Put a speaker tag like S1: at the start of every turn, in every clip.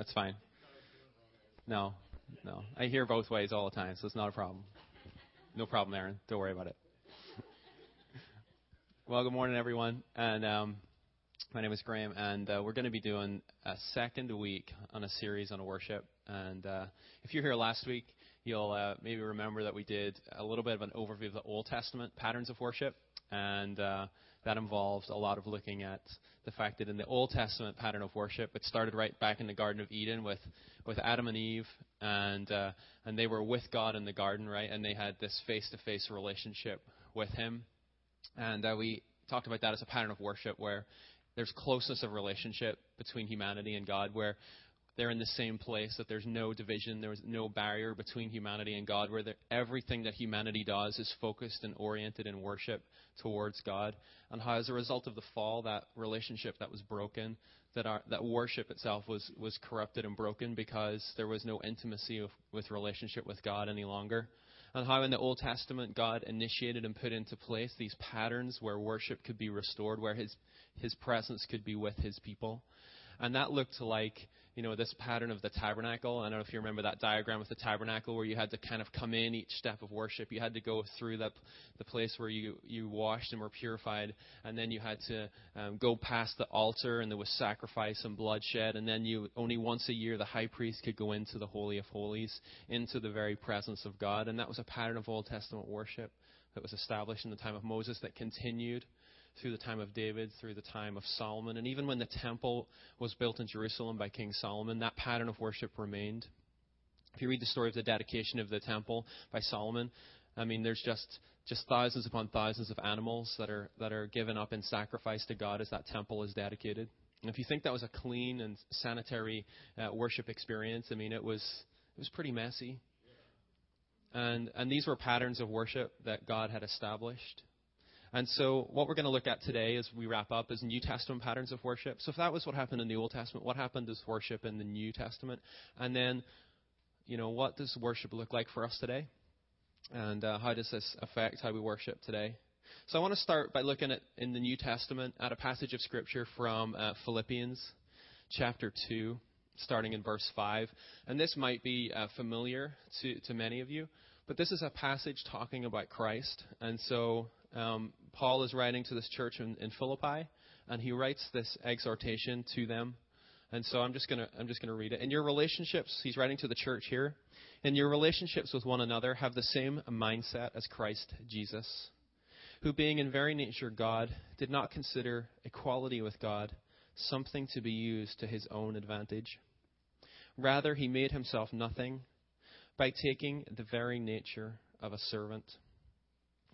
S1: That's fine. No, no. I hear both ways all the time, so it's not a problem. No problem, Aaron. Don't worry about it. well, good morning, everyone. And um, my name is Graham, and uh, we're going to be doing a second week on a series on worship. And uh, if you're here last week, you'll uh, maybe remember that we did a little bit of an overview of the Old Testament patterns of worship, and uh, that involved a lot of looking at the fact that in the Old Testament pattern of worship, it started right back in the Garden of Eden with, with Adam and Eve, and uh, and they were with God in the garden, right? And they had this face-to-face relationship with Him, and uh, we talked about that as a pattern of worship where there's closeness of relationship between humanity and God, where they're in the same place, that there's no division, there's no barrier between humanity and God, where everything that humanity does is focused and oriented in worship towards God, and how as a result of the fall, that relationship that was broken, that our, that worship itself was was corrupted and broken because there was no intimacy of, with relationship with God any longer. And how in the Old Testament God initiated and put into place these patterns where worship could be restored, where His His presence could be with His people, and that looked like you know, this pattern of the tabernacle. I don't know if you remember that diagram with the tabernacle where you had to kind of come in each step of worship. You had to go through that, the place where you, you washed and were purified, and then you had to um, go past the altar, and there was sacrifice and bloodshed, and then you only once a year the high priest could go into the Holy of Holies, into the very presence of God, and that was a pattern of Old Testament worship that was established in the time of Moses that continued through the time of David, through the time of Solomon, and even when the temple was built in Jerusalem by King Solomon, that pattern of worship remained. If you read the story of the dedication of the temple by Solomon, I mean, there's just just thousands upon thousands of animals that are that are given up in sacrifice to God as that temple is dedicated. And if you think that was a clean and sanitary uh, worship experience, I mean, it was it was pretty messy. And and these were patterns of worship that God had established. And so, what we're going to look at today as we wrap up is New Testament patterns of worship. So, if that was what happened in the Old Testament, what happened is worship in the New Testament? And then, you know, what does worship look like for us today? And uh, how does this affect how we worship today? So, I want to start by looking at in the New Testament at a passage of Scripture from uh, Philippians chapter 2, starting in verse 5. And this might be uh, familiar to, to many of you, but this is a passage talking about Christ. And so, um, Paul is writing to this church in, in Philippi, and he writes this exhortation to them. And so I'm just gonna I'm just gonna read it. In your relationships, he's writing to the church here. In your relationships with one another, have the same mindset as Christ Jesus, who being in very nature God, did not consider equality with God something to be used to his own advantage. Rather, he made himself nothing by taking the very nature of a servant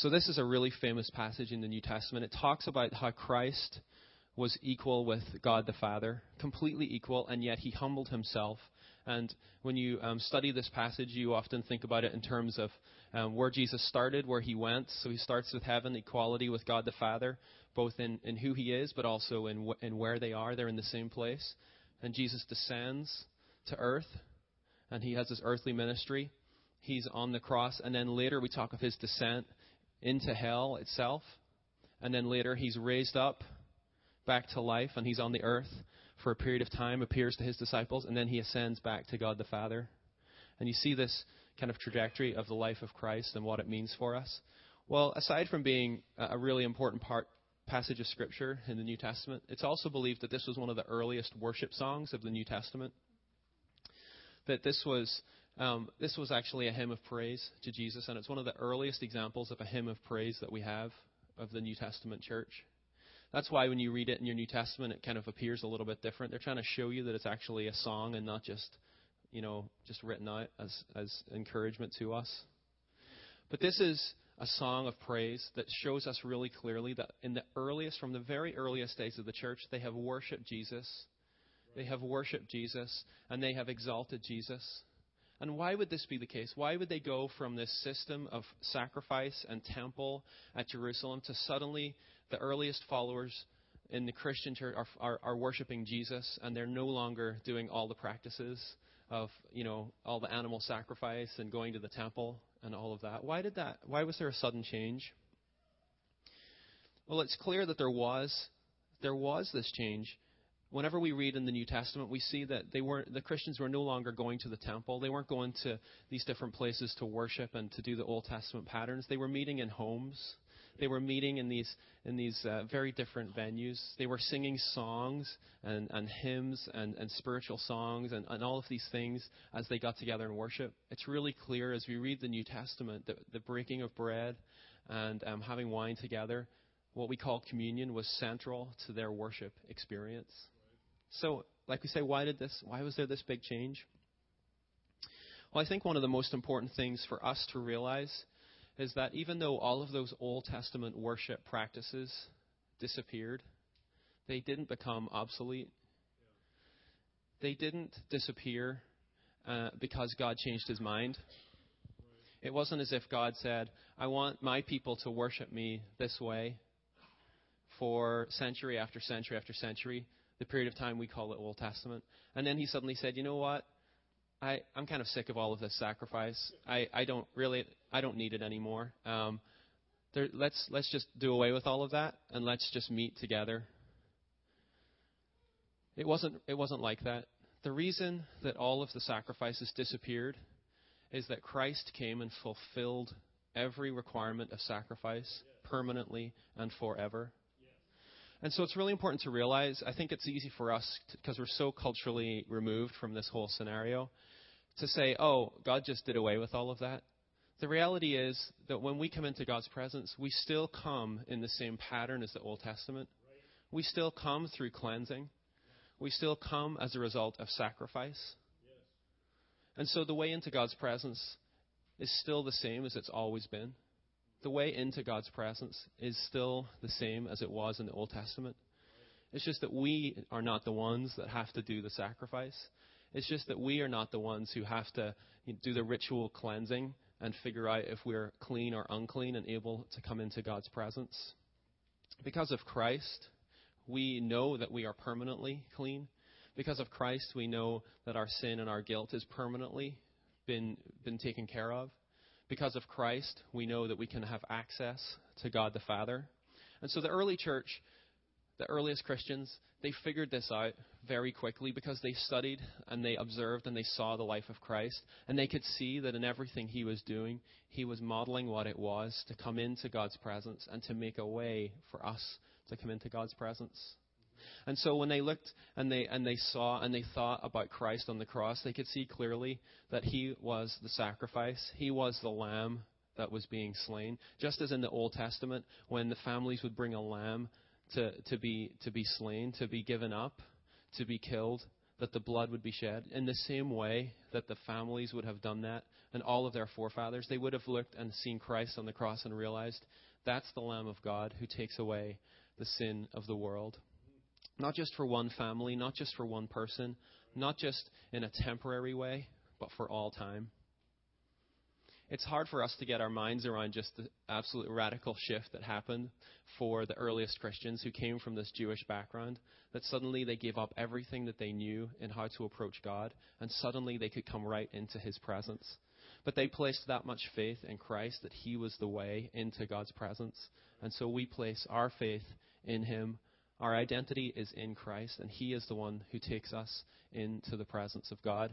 S1: So, this is a really famous passage in the New Testament. It talks about how Christ was equal with God the Father, completely equal, and yet he humbled himself. And when you um, study this passage, you often think about it in terms of um, where Jesus started, where he went. So he starts with heaven, equality with God the Father, both in, in who he is, but also in, in where they are. They're in the same place. And Jesus descends to earth, and he has his earthly ministry. He's on the cross, and then later we talk of his descent into hell itself. And then later he's raised up back to life and he's on the earth for a period of time, appears to his disciples, and then he ascends back to God the Father. And you see this kind of trajectory of the life of Christ and what it means for us. Well, aside from being a really important part passage of scripture in the New Testament, it's also believed that this was one of the earliest worship songs of the New Testament. That this was um, this was actually a hymn of praise to Jesus, and it's one of the earliest examples of a hymn of praise that we have of the New Testament church. That's why when you read it in your New Testament, it kind of appears a little bit different. They're trying to show you that it's actually a song and not just, you know, just written out as, as encouragement to us. But this is a song of praise that shows us really clearly that in the earliest, from the very earliest days of the church, they have worshipped Jesus They have worshiped Jesus and they have exalted Jesus. And why would this be the case? Why would they go from this system of sacrifice and temple at Jerusalem to suddenly the earliest followers in the Christian church are, are, are worshiping Jesus and they're no longer doing all the practices of, you know, all the animal sacrifice and going to the temple and all of that? Why did that? Why was there a sudden change? Well, it's clear that there was there was this change. Whenever we read in the New Testament, we see that they weren't the Christians were no longer going to the temple. They weren't going to these different places to worship and to do the Old Testament patterns. They were meeting in homes. They were meeting in these in these uh, very different venues. They were singing songs and, and hymns and, and spiritual songs and, and all of these things as they got together in worship. It's really clear as we read the New Testament that the breaking of bread and um, having wine together what we call communion was central to their worship experience. So, like we say, why did this? Why was there this big change? Well, I think one of the most important things for us to realize is that even though all of those Old Testament worship practices disappeared, they didn't become obsolete. They didn't disappear uh, because God changed his mind. It wasn't as if God said, I want my people to worship me this way, for century after century after century, the period of time we call it Old Testament. And then he suddenly said, you know what? I, I'm kind of sick of all of this sacrifice. I, I don't really, I don't need it anymore. Um, there, let's, let's just do away with all of that and let's just meet together. It wasn't, it wasn't like that. The reason that all of the sacrifices disappeared is that Christ came and fulfilled every requirement of sacrifice permanently and forever. And so it's really important to realize, I think it's easy for us, because we're so culturally removed from this whole scenario, to say, oh, God just did away with all of that. The reality is that when we come into God's presence, we still come in the same pattern as the Old Testament. We still come through cleansing. We still come as a result of sacrifice. And so the way into God's presence is still the same as it's always been the way into God's presence is still the same as it was in the Old Testament. It's just that we are not the ones that have to do the sacrifice. It's just that we are not the ones who have to do the ritual cleansing and figure out if we're clean or unclean and able to come into God's presence. Because of Christ, we know that we are permanently clean. Because of Christ, we know that our sin and our guilt is permanently been, been taken care of because of Christ, we know that we can have access to God the Father. And so the early church, the earliest Christians, they figured this out very quickly because they studied and they observed and they saw the life of Christ. And they could see that in everything he was doing, he was modeling what it was to come into God's presence and to make a way for us to come into God's presence. And so when they looked and they, and they saw and they thought about Christ on the cross, they could see clearly that he was the sacrifice. He was the lamb that was being slain. Just as in the Old Testament, when the families would bring a lamb to, to, be, to be slain, to be given up, to be killed, that the blood would be shed. In the same way that the families would have done that, and all of their forefathers, they would have looked and seen Christ on the cross and realized that's the Lamb of God who takes away the sin of the world. Not just for one family, not just for one person, not just in a temporary way, but for all time. It's hard for us to get our minds around just the absolute radical shift that happened for the earliest Christians who came from this Jewish background. That suddenly they gave up everything that they knew in how to approach God, and suddenly they could come right into His presence. But they placed that much faith in Christ that He was the way into God's presence. And so we place our faith in Him our identity is in Christ, and He is the one who takes us into the presence of God.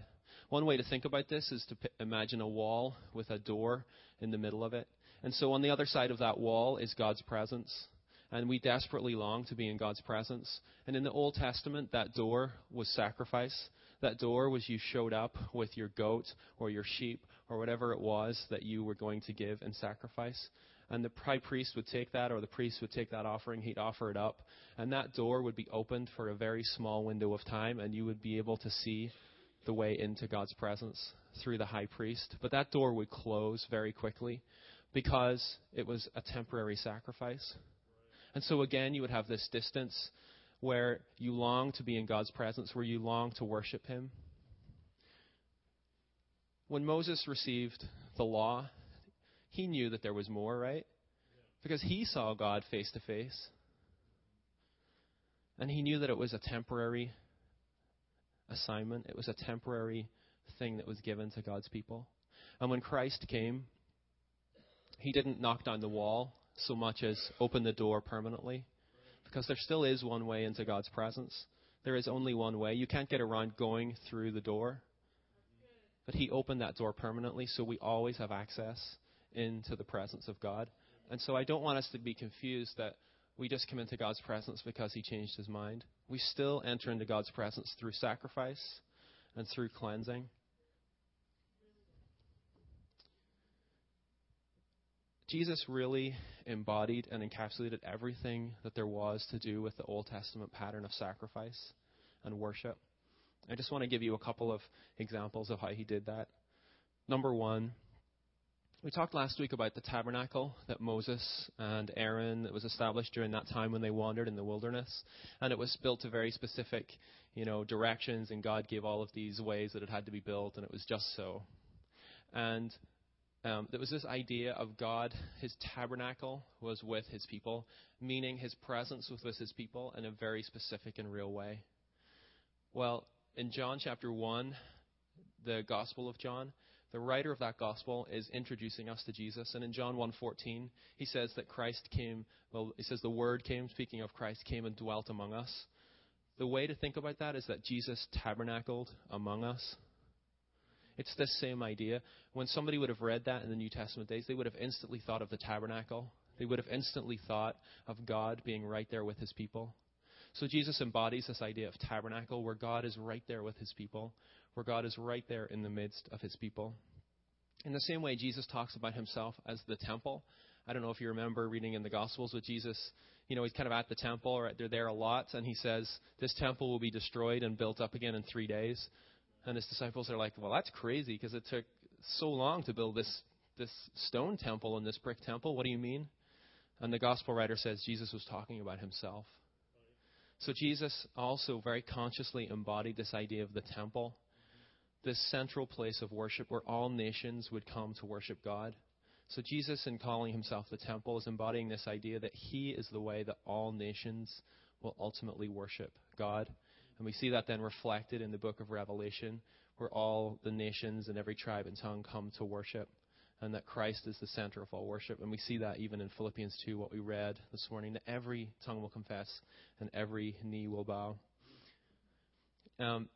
S1: One way to think about this is to p- imagine a wall with a door in the middle of it. And so on the other side of that wall is God's presence. And we desperately long to be in God's presence. And in the Old Testament, that door was sacrifice. That door was you showed up with your goat or your sheep or whatever it was that you were going to give in sacrifice. And the high priest would take that, or the priest would take that offering, he'd offer it up, and that door would be opened for a very small window of time, and you would be able to see the way into God's presence through the high priest. But that door would close very quickly because it was a temporary sacrifice. And so again, you would have this distance where you long to be in God's presence, where you long to worship Him. When Moses received the law, he knew that there was more, right? Because he saw God face to face. And he knew that it was a temporary assignment, it was a temporary thing that was given to God's people. And when Christ came, he didn't knock down the wall so much as open the door permanently. Because there still is one way into God's presence. There is only one way. You can't get around going through the door. But He opened that door permanently so we always have access into the presence of God. And so I don't want us to be confused that we just come into God's presence because He changed His mind. We still enter into God's presence through sacrifice and through cleansing. Jesus really embodied and encapsulated everything that there was to do with the Old Testament pattern of sacrifice and worship. I just want to give you a couple of examples of how he did that. Number one, we talked last week about the tabernacle that Moses and Aaron that was established during that time when they wandered in the wilderness, and it was built to very specific, you know, directions, and God gave all of these ways that it had to be built, and it was just so. And um, there was this idea of God, his tabernacle was with his people, meaning his presence was with his people in a very specific and real way. Well, in John chapter 1, the Gospel of John, the writer of that gospel is introducing us to Jesus. And in John 1:14, he says that Christ came, well, he says the word came, speaking of Christ, came and dwelt among us. The way to think about that is that Jesus tabernacled among us. It's the same idea. When somebody would have read that in the New Testament days, they would have instantly thought of the tabernacle. They would have instantly thought of God being right there with his people. So Jesus embodies this idea of tabernacle where God is right there with his people, where God is right there in the midst of his people. In the same way, Jesus talks about himself as the temple. I don't know if you remember reading in the Gospels with Jesus. You know, he's kind of at the temple? They're there a lot, and he says, This temple will be destroyed and built up again in three days. And his disciples are like, well, that's crazy because it took so long to build this, this stone temple and this brick temple. What do you mean? And the gospel writer says Jesus was talking about himself. So Jesus also very consciously embodied this idea of the temple, this central place of worship where all nations would come to worship God. So Jesus, in calling himself the temple, is embodying this idea that he is the way that all nations will ultimately worship God. And we see that then reflected in the book of Revelation, where all the nations and every tribe and tongue come to worship, and that Christ is the center of all worship. And we see that even in Philippians 2, what we read this morning, that every tongue will confess and every knee will bow. Um,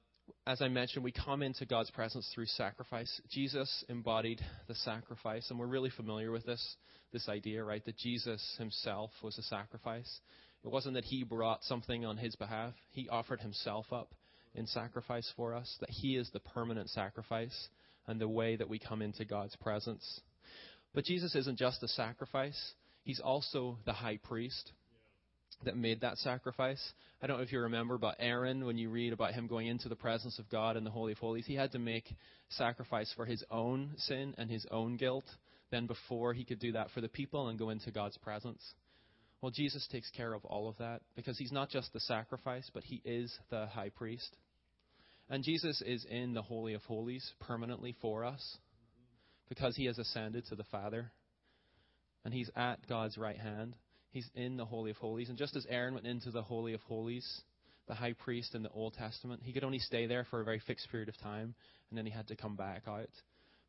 S1: as I mentioned, we come into God's presence through sacrifice. Jesus embodied the sacrifice, and we're really familiar with this, this idea, right? That Jesus himself was a sacrifice. It wasn't that he brought something on his behalf, he offered himself up in sacrifice for us, that he is the permanent sacrifice and the way that we come into God's presence. But Jesus isn't just a sacrifice, he's also the high priest that made that sacrifice. I don't know if you remember, but Aaron, when you read about him going into the presence of God in the Holy of Holies, he had to make sacrifice for his own sin and his own guilt. Then before he could do that for the people and go into God's presence. Well, Jesus takes care of all of that because he's not just the sacrifice, but he is the high priest. And Jesus is in the Holy of Holies permanently for us because he has ascended to the Father. And he's at God's right hand. He's in the Holy of Holies. And just as Aaron went into the Holy of Holies, the high priest in the Old Testament, he could only stay there for a very fixed period of time, and then he had to come back out.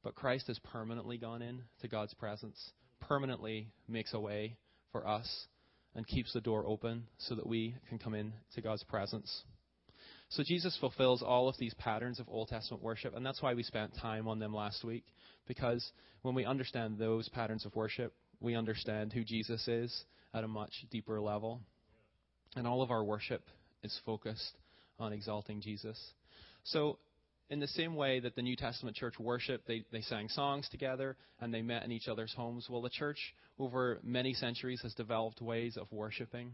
S1: But Christ has permanently gone in to God's presence, permanently makes a way for us and keeps the door open so that we can come in to God's presence. So Jesus fulfills all of these patterns of Old Testament worship, and that's why we spent time on them last week. Because when we understand those patterns of worship, we understand who Jesus is at a much deeper level. And all of our worship is focused on exalting Jesus. So in the same way that the New Testament church worshiped, they, they sang songs together and they met in each other's homes. Well, the church over many centuries has developed ways of worshiping.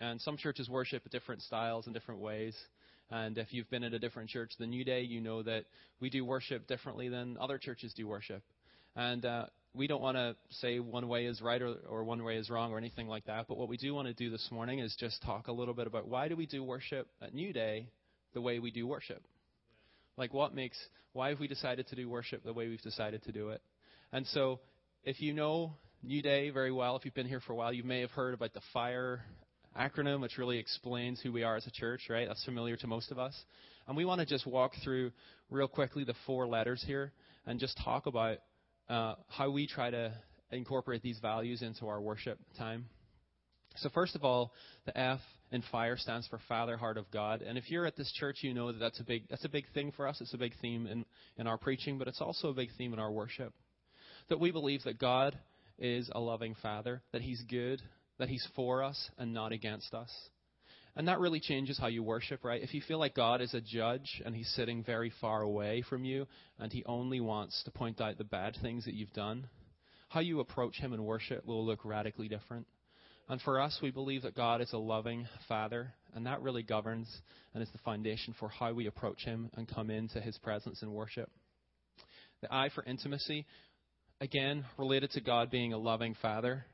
S1: And some churches worship different styles and different ways. And if you've been at a different church than New Day, you know that we do worship differently than other churches do worship. And uh, we don't want to say one way is right or, or one way is wrong or anything like that. But what we do want to do this morning is just talk a little bit about why do we do worship at New Day the way we do worship. Like what makes why have we decided to do worship the way we've decided to do it? And so if you know New Day very well, if you've been here for a while, you may have heard about the FIRE acronym, which really explains who we are as a church, right? That's familiar to most of us. And we want to just walk through real quickly the four letters here and just talk about uh, how we try to incorporate these values into our worship time. So, first of all, the F in fire stands for Father, Heart of God. And if you're at this church, you know that that's a big, that's a big thing for us. It's a big theme in, in our preaching, but it's also a big theme in our worship. That we believe that God is a loving Father, that He's good, that He's for us and not against us. And that really changes how you worship, right? If you feel like God is a judge and He's sitting very far away from you and He only wants to point out the bad things that you've done, how you approach Him in worship will look radically different. And for us, we believe that God is a loving Father, and that really governs and is the foundation for how we approach Him and come into His presence in worship. The I for intimacy, again, related to God being a loving Father.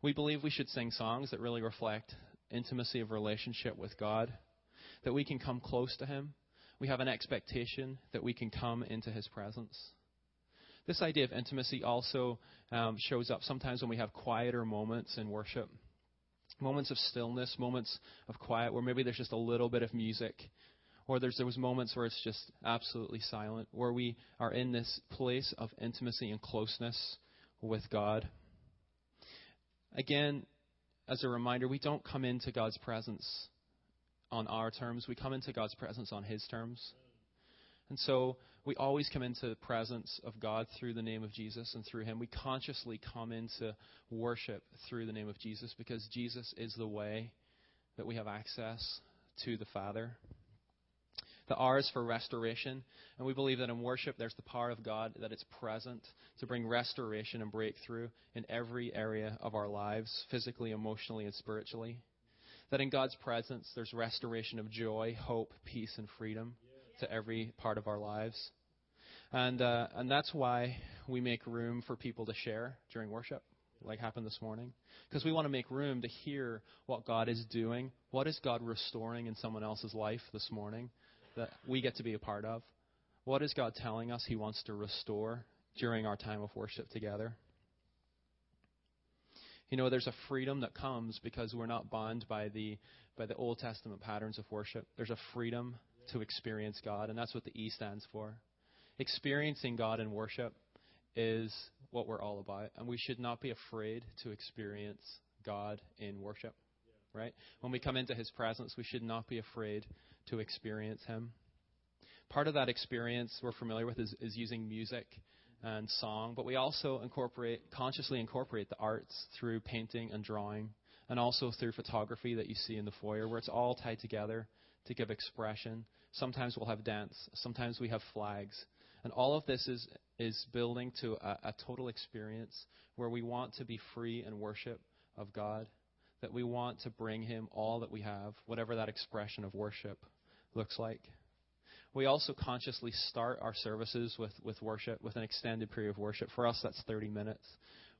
S1: We believe we should sing songs that really reflect intimacy of relationship with God, that we can come close to Him. We have an expectation that we can come into His presence. This idea of intimacy also um, shows up sometimes when we have quieter moments in worship, moments of stillness, moments of quiet, where maybe there's just a little bit of music, or there's those moments where it's just absolutely silent, where we are in this place of intimacy and closeness with God. Again, as a reminder, we don't come into God's presence on our terms. We come into God's presence on His terms. And so we always come into the presence of God through the name of Jesus and through Him. We consciously come into worship through the name of Jesus because Jesus is the way that we have access to the Father. The R is for restoration. And we believe that in worship, there's the power of God, that it's present to bring restoration and breakthrough in every area of our lives, physically, emotionally, and spiritually. That in God's presence, there's restoration of joy, hope, peace, and freedom to every part of our lives. And, uh, and that's why we make room for people to share during worship, like happened this morning. Because we want to make room to hear what God is doing. What is God restoring in someone else's life this morning? That we get to be a part of? What is God telling us He wants to restore during our time of worship together? You know, there's a freedom that comes because we're not bound by the by the Old Testament patterns of worship. There's a freedom to experience God, and that's what the E stands for. Experiencing God in worship is what we're all about, and we should not be afraid to experience God in worship. Right? When we come into His presence, we should not be afraid to experience Him. Part of that experience we're familiar with is, is using music and song, but we also incorporate, consciously incorporate the arts through painting and drawing, and also through photography that you see in the foyer, where it's all tied together to give expression. Sometimes we'll have dance, sometimes we have flags. And all of this is, is building to a, a total experience where we want to be free in worship of God, that we want to bring Him all that we have, whatever that expression of worship looks like. We also consciously start our services with, with worship, with an extended period of worship. For us, that's 30 minutes,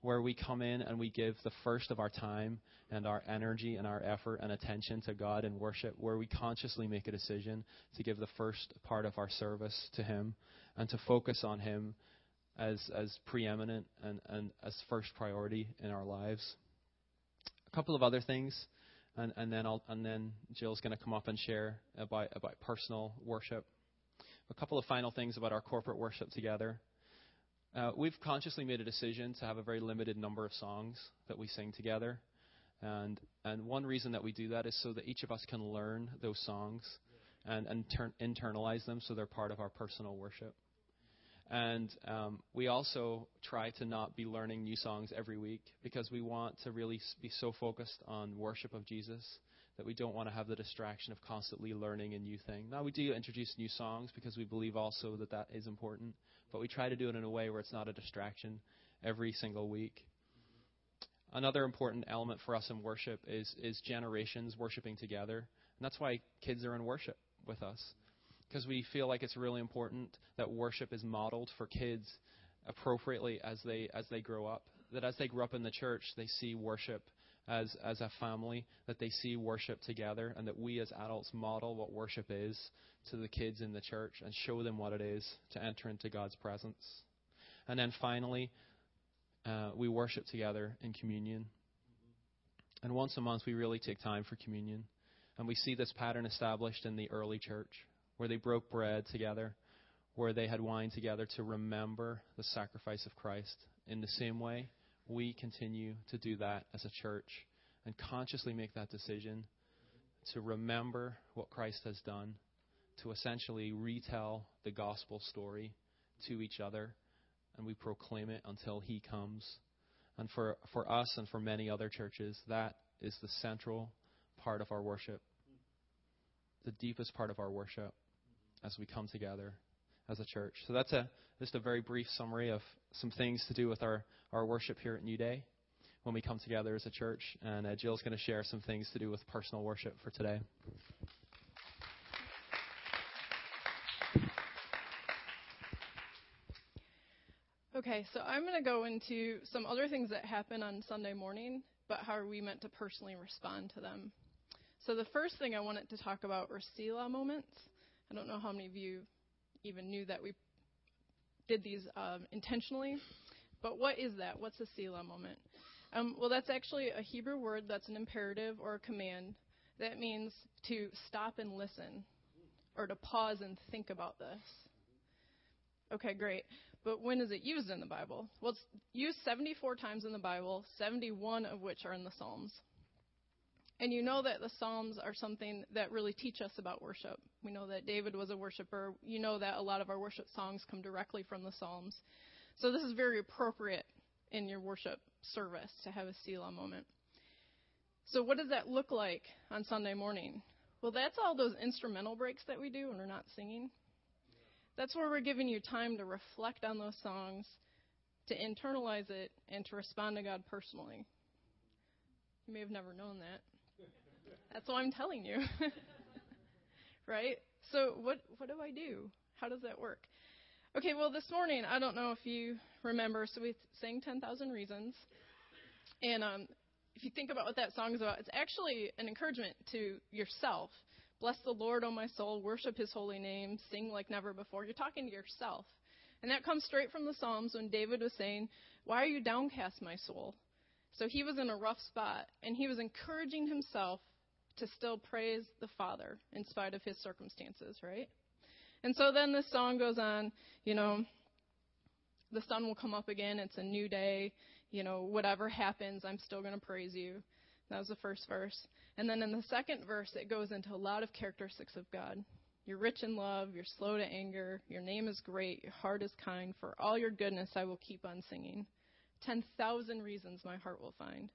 S1: where we come in and we give the first of our time and our energy and our effort and attention to God in worship, where we consciously make a decision to give the first part of our service to Him and to focus on Him as, as preeminent and, and as first priority in our lives. Couple of other things and, and then I'll, and then Jill's going to come up and share about about personal worship. A couple of final things about our corporate worship together. Uh, we've consciously made a decision to have a very limited number of songs that we sing together, and and one reason that we do that is so that each of us can learn those songs and and internalize them so they're part of our personal worship. And um, we also try to not be learning new songs every week because we want to really be so focused on worship of Jesus that we don't want to have the distraction of constantly learning a new thing. Now, we do introduce new songs because we believe also that that is important, but we try to do it in a way where it's not a distraction every single week. Another important element for us in worship is, is generations worshiping together. And that's why kids are in worship with us because we feel like it's really important that worship is modeled for kids appropriately as they as they grow up. That as they grow up in the church, they see worship as as a family, that they see worship together, and that we as adults model what worship is to the kids in the church and show them what it is to enter into God's presence. And then finally, uh, we worship together in communion. And once a month, we really take time for communion. And we see this pattern established in the early church, where they broke bread together, where they had wine together to remember the sacrifice of Christ. In the same way, we continue to do that as a church and consciously make that decision to remember what Christ has done, to essentially retell the gospel story to each other, and we proclaim it until He comes. And for, for us and for many other churches, that is the central part of our worship, the deepest part of our worship as we come together as a church. So that's a just a very brief summary of some things to do with our, our worship here at New Day when we come together as a church. And uh, Jill's going to share some things to do with personal worship for today.
S2: Okay, so I'm going to go into some other things that happen on Sunday morning, but how are we meant to personally respond to them? So the first thing I wanted to talk about were Selah moments. I don't know how many of you even knew that we did these um, intentionally, but what is that? What's a Selah moment? Um, well, that's actually a Hebrew word that's an imperative or a command. That means to stop and listen, or to pause and think about this. Okay, great. But when is it used in the Bible? Well, it's used 74 times in the Bible, 71 of which are in the Psalms. And you know that the Psalms are something that really teach us about worship. We know that David was a worshiper. You know that a lot of our worship songs come directly from the Psalms. So this is very appropriate in your worship service to have a Selah moment. So what does that look like on Sunday morning? Well, that's all those instrumental breaks that we do when we're not singing. That's where we're giving you time to reflect on those songs, to internalize it, and to respond to God personally. You may have never known that. That's what I'm telling you. right? So what what do I do? How does that work? Okay, well this morning I don't know if you remember, so we sang 10,000 Reasons, and um, if you think about what that song is about, it's actually an encouragement to yourself Bless the Lord, O my soul, worship his holy name, sing like never before. You're talking to yourself. And that comes straight from the Psalms when David was saying, Why are you downcast, my soul? So he was in a rough spot, and he was encouraging himself to still praise the Father in spite of his circumstances, right? And so then this song goes on, you know, the sun will come up again, it's a new day, you know, whatever happens, I'm still going to praise you. That was the first verse. And then in the second verse, it goes into a lot of characteristics of God. You're rich in love, you're slow to anger, your name is great, your heart is kind. For all your goodness, I will keep on singing. 10,000 reasons my heart will find.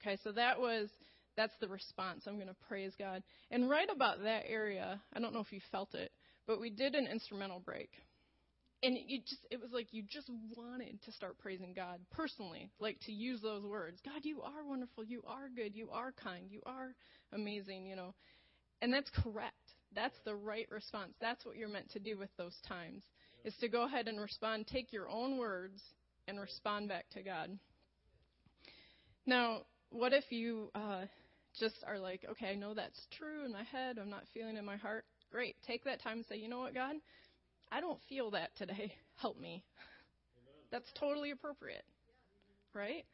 S2: Okay, so that was that's the response. I'm going to praise God. And right about that area, I don't know if you felt it, but we did an instrumental break and you just it was like you just wanted to start praising God personally, like to use those words. God, you are wonderful, you are good, you are kind, you are amazing, you know. And that's correct. That's the right response. That's what you're meant to do with those times. Is to go ahead and respond, take your own words and respond back to God. Now, what if you uh, just are like, okay, I know that's true in my head, I'm not feeling it in my heart. Great. Take that time and say, you know what, God? I don't feel that today. Help me. That's totally appropriate. Right?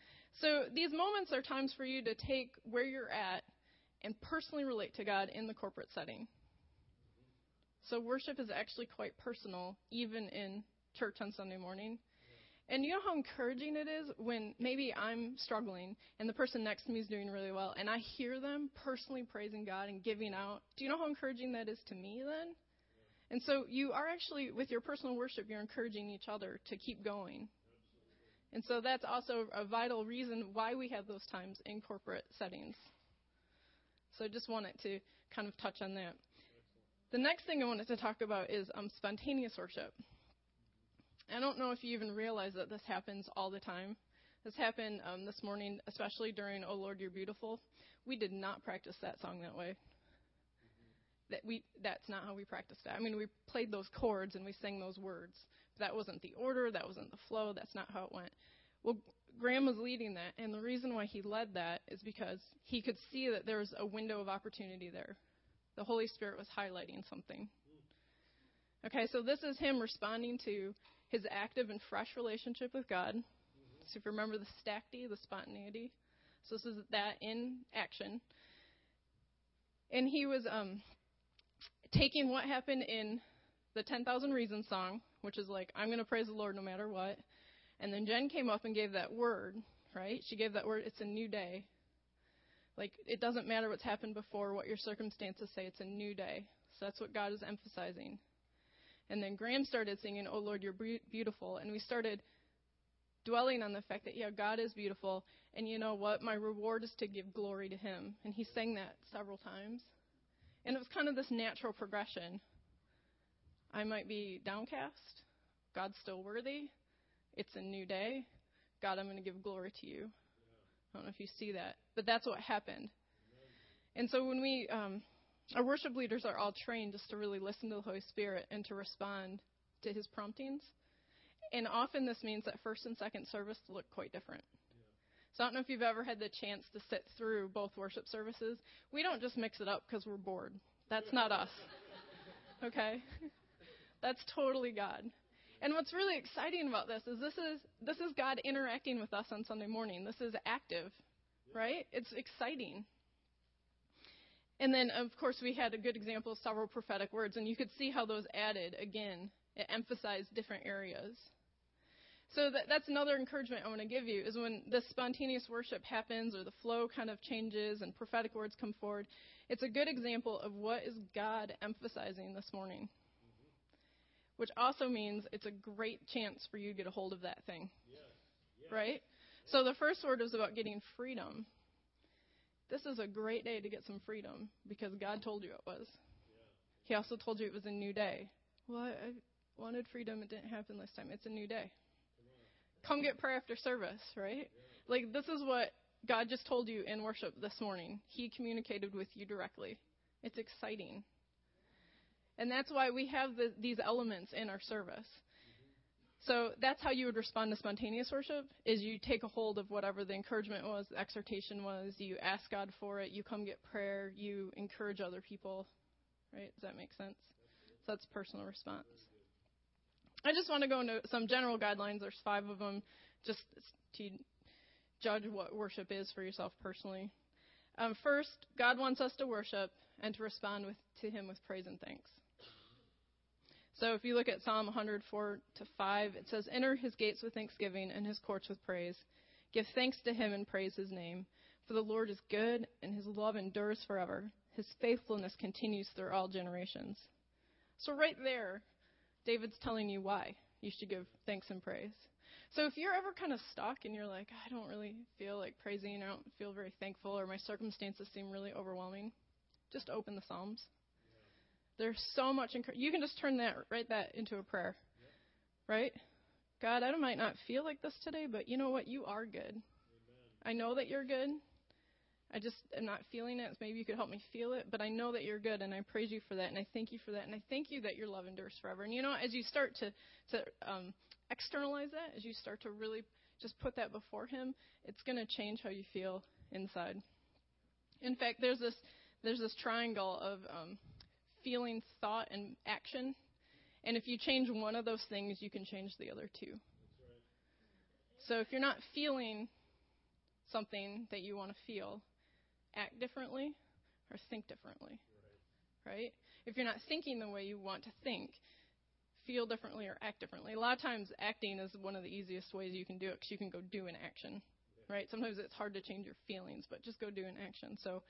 S2: So these moments are times for you to take where you're at and personally relate to God in the corporate setting. So worship is actually quite personal, even in church on Sunday morning. And you know how encouraging it is when maybe I'm struggling and the person next to me is doing really well and I hear them personally praising God and giving out. Do you know how encouraging that is to me then? And so you are actually, with your personal worship, you're encouraging each other to keep going. And so that's also a vital reason why we have those times in corporate settings. So I just wanted to kind of touch on that. The next thing I wanted to talk about is um, spontaneous worship. I don't know if you even realize that this happens all the time. This happened um, this morning, especially during "Oh Lord, You're Beautiful." We did not practice that song that way that we that's not how we practiced it. I mean, we played those chords and we sang those words. But that wasn't the order, that wasn't the flow, that's not how it went. Well, Graham was leading that, and the reason why he led that is because he could see that there was a window of opportunity there. The Holy Spirit was highlighting something. Okay, so this is him responding to his active and fresh relationship with God. So if you remember the stacty, the spontaneity, so this is that in action. And he was um, taking what happened in the 10,000 Reasons song, which is like, I'm going to praise the Lord no matter what. And then Jen came up and gave that word, right? She gave that word, it's a new day. Like, it doesn't matter what's happened before, what your circumstances say, it's a new day. So that's what God is emphasizing. And then Graham started singing, Oh Lord, you're beautiful. And we started dwelling on the fact that, yeah, God is beautiful. And you know what? My reward is to give glory to Him. And he sang that several times. And it was kind of this natural progression. I might be downcast. God's still worthy. It's a new day. God, I'm going to give glory to you. I don't know if you see that, but that's what happened. And so when we, um, our worship leaders are all trained just to really listen to the Holy Spirit and to respond to His promptings. And often this means that first and second service look quite different. So I don't know if you've ever had the chance to sit through both worship services. We don't just mix it up because we're bored. That's not us. Okay? That's totally God. And what's really exciting about this is this is this is God interacting with us on Sunday morning. This is active, right? It's exciting. And then of course we had a good example of several prophetic words and you could see how those added again. It emphasized different areas. So that, that's another encouragement I want to give you is when this spontaneous worship happens or the flow kind of changes and prophetic words come forward, it's a good example of what is God emphasizing this morning which also means it's a great chance for you to get a hold of that thing. Yes. Yes. Right? So the first word was about getting freedom. This is a great day to get some freedom because God told you it was. He also told you it was a new day. Well, I, wanted freedom. It didn't happen this time. It's a new day. Come get prayer after service, right? Like, this is what God just told you in worship this morning. He communicated with you directly. It's exciting. And that's why we have the, these elements in our service. So that's how you would respond to spontaneous worship is you take a hold of whatever the encouragement was, the exhortation was, you ask God for it, you come get prayer, you encourage other people. Right? Does that make sense? So that's personal response. I just want to go into some general guidelines. There's five of them just to judge what worship is for yourself personally. Um, first, God wants us to worship and to respond with, to Him with praise and thanks. So if you look at Psalm 104 to 5, it says, Enter his gates with thanksgiving and his courts with praise. Give thanks to him and praise his name. For the Lord is good, and his love endures forever. His faithfulness continues through all generations. So, right there, David's telling you why you should give thanks and praise. So, if you're ever kind of stuck and you're like, I don't really feel like praising, I don't feel very thankful, or my circumstances seem really overwhelming, just open the Psalms. There's so much encouragement. You can just turn that, write that into a prayer. Right? God, I might not feel like this today, but you know what? You are good. Amen. I know that you're good. I just am not feeling it. Maybe you could help me feel it, but I know that you're good, and I praise you for that, and I thank you for that, and I thank you that your love endures forever. And you know, as you start to to um, externalize that, as you start to really just put that before Him, it's going to change how you feel inside. In fact, there's this there's this triangle of um, feeling, thought, and action. And if you change one of those things, you can change the other two. So if you're not feeling something that you want to feel, act differently or think differently. Right. If you're not thinking the way you want to think, feel differently or act differently. A lot of times, acting is one of the easiest ways you can do it because you can go do an action. Right? Sometimes it's hard to change your feelings, but just go do an action. So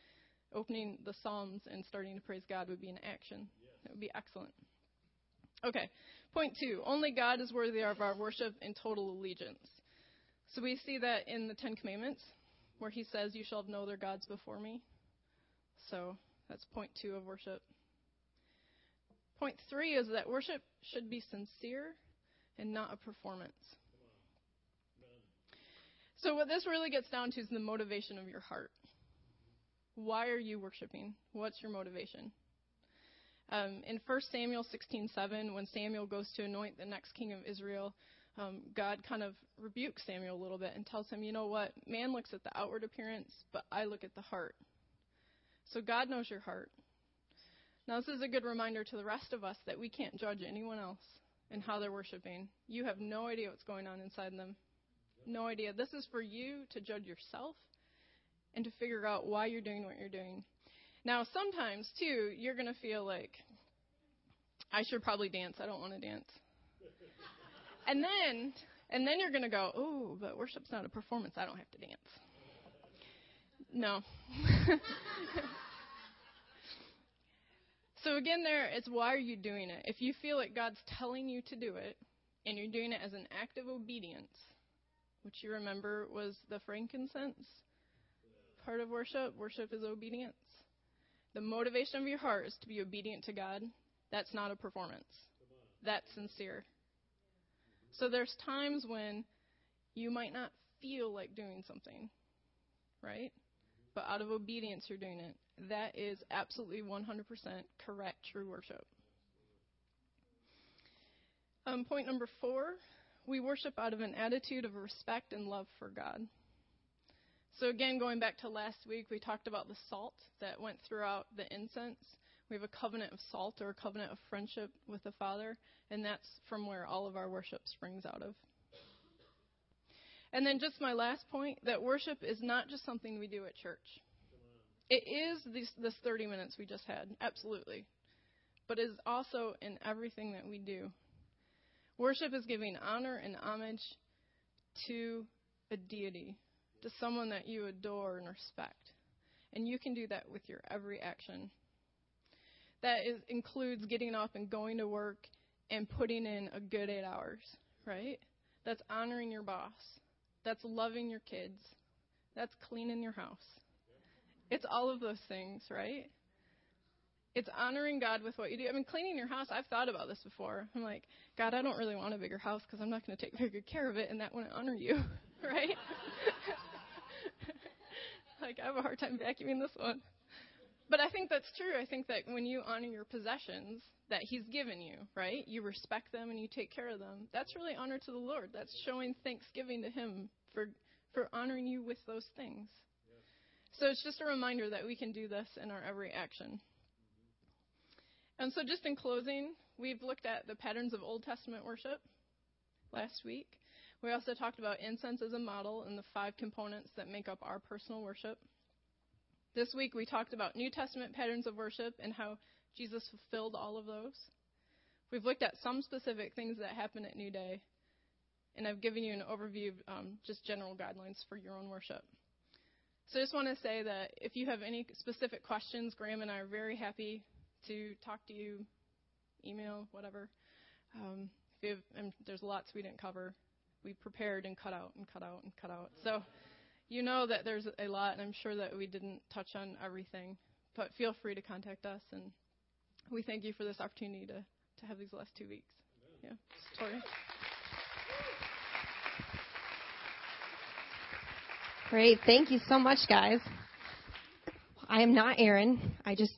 S2: opening the Psalms and starting to praise God would be an action. Yes. That would be excellent. Okay, point two. Only God is worthy of our worship and total allegiance. So we see that in the Ten Commandments, where he says, You shall have no other gods before me. So that's point two of worship. Point three is that worship should be sincere and not a performance. So, what this really gets down to is the motivation of your heart. Why are you worshiping? What's your motivation? Um, in 1 Samuel 16:7, when Samuel goes to anoint the next king of Israel, um, God kind of rebukes Samuel a little bit and tells him, you know what? Man looks at the outward appearance, but I look at the heart. So God knows your heart. Now, this is a good reminder to the rest of us that we can't judge anyone else and how they're worshiping. You have no idea what's going on inside them. No idea. This is for you to judge yourself and to figure out why you're doing what you're doing. Now, sometimes, too, you're going to feel like, I should probably dance. I don't want to dance. and then, and then you're going to go, oh, but worship's not a performance. I don't have to dance. No. so again, there, it's why are you doing it? If you feel like God's telling you to do it, and you're doing it as an act of obedience, which you remember was the frankincense part of worship. Worship is obedience. The motivation of your heart is to be obedient to God. That's not a performance. That's sincere. So there's times when you might not feel like doing something, right? But out of obedience, you're doing it. That is absolutely 100% correct, true worship. Um, point number four we worship out of an attitude of respect and love for God. So, again, going back to last week, we talked about the salt that went throughout the incense. We have a covenant of salt or a covenant of friendship with the Father, and that's from where all of our worship springs out of. And then, just my last point that worship is not just something we do at church. It is this, this 30 minutes we just had, absolutely. But it is also in everything that we do. Worship is giving honor and homage to a deity, to someone that you adore and respect. And you can do that with your every action. That is, includes getting up and going to work and putting in a good eight hours, right? That's honoring your boss. That's loving your kids. That's cleaning your house. It's all of those things, right? It's honoring God with what you do. I mean, cleaning your house, I've thought about this before. I'm like, God, I don't really want a bigger house because I'm not going to take very good care of it, and that wouldn't honor you, right? like, I have a hard time vacuuming this one. But I think that's true. I think that when you honor your possessions that He's given you, right? You respect them and you take care of them. That's really honor to the Lord. That's showing thanksgiving to Him for for honoring you with those things. So it's just a reminder that we can do this in our every action. And so, just in closing, we've looked at the patterns of Old Testament worship last week. We also talked about incense as a model and the five components that make up our personal worship. This week, we talked about New Testament patterns of worship and how Jesus fulfilled all of those. We've looked at some specific things that happen at New Day, and I've given you an overview of um, just general guidelines for your own worship. So I just want to say that if you have any specific questions, Graham and I are very happy to talk to you, email, whatever. Um, have, there's lots we didn't cover. We prepared and cut out and cut out and cut out. So you know that there's a lot, and I'm sure that we didn't touch on everything. But feel free to contact us, and we thank you for this opportunity to, to have these last two weeks. Yeah, Tori.
S3: Great. Thank you so much, guys. I am not Aaron. I just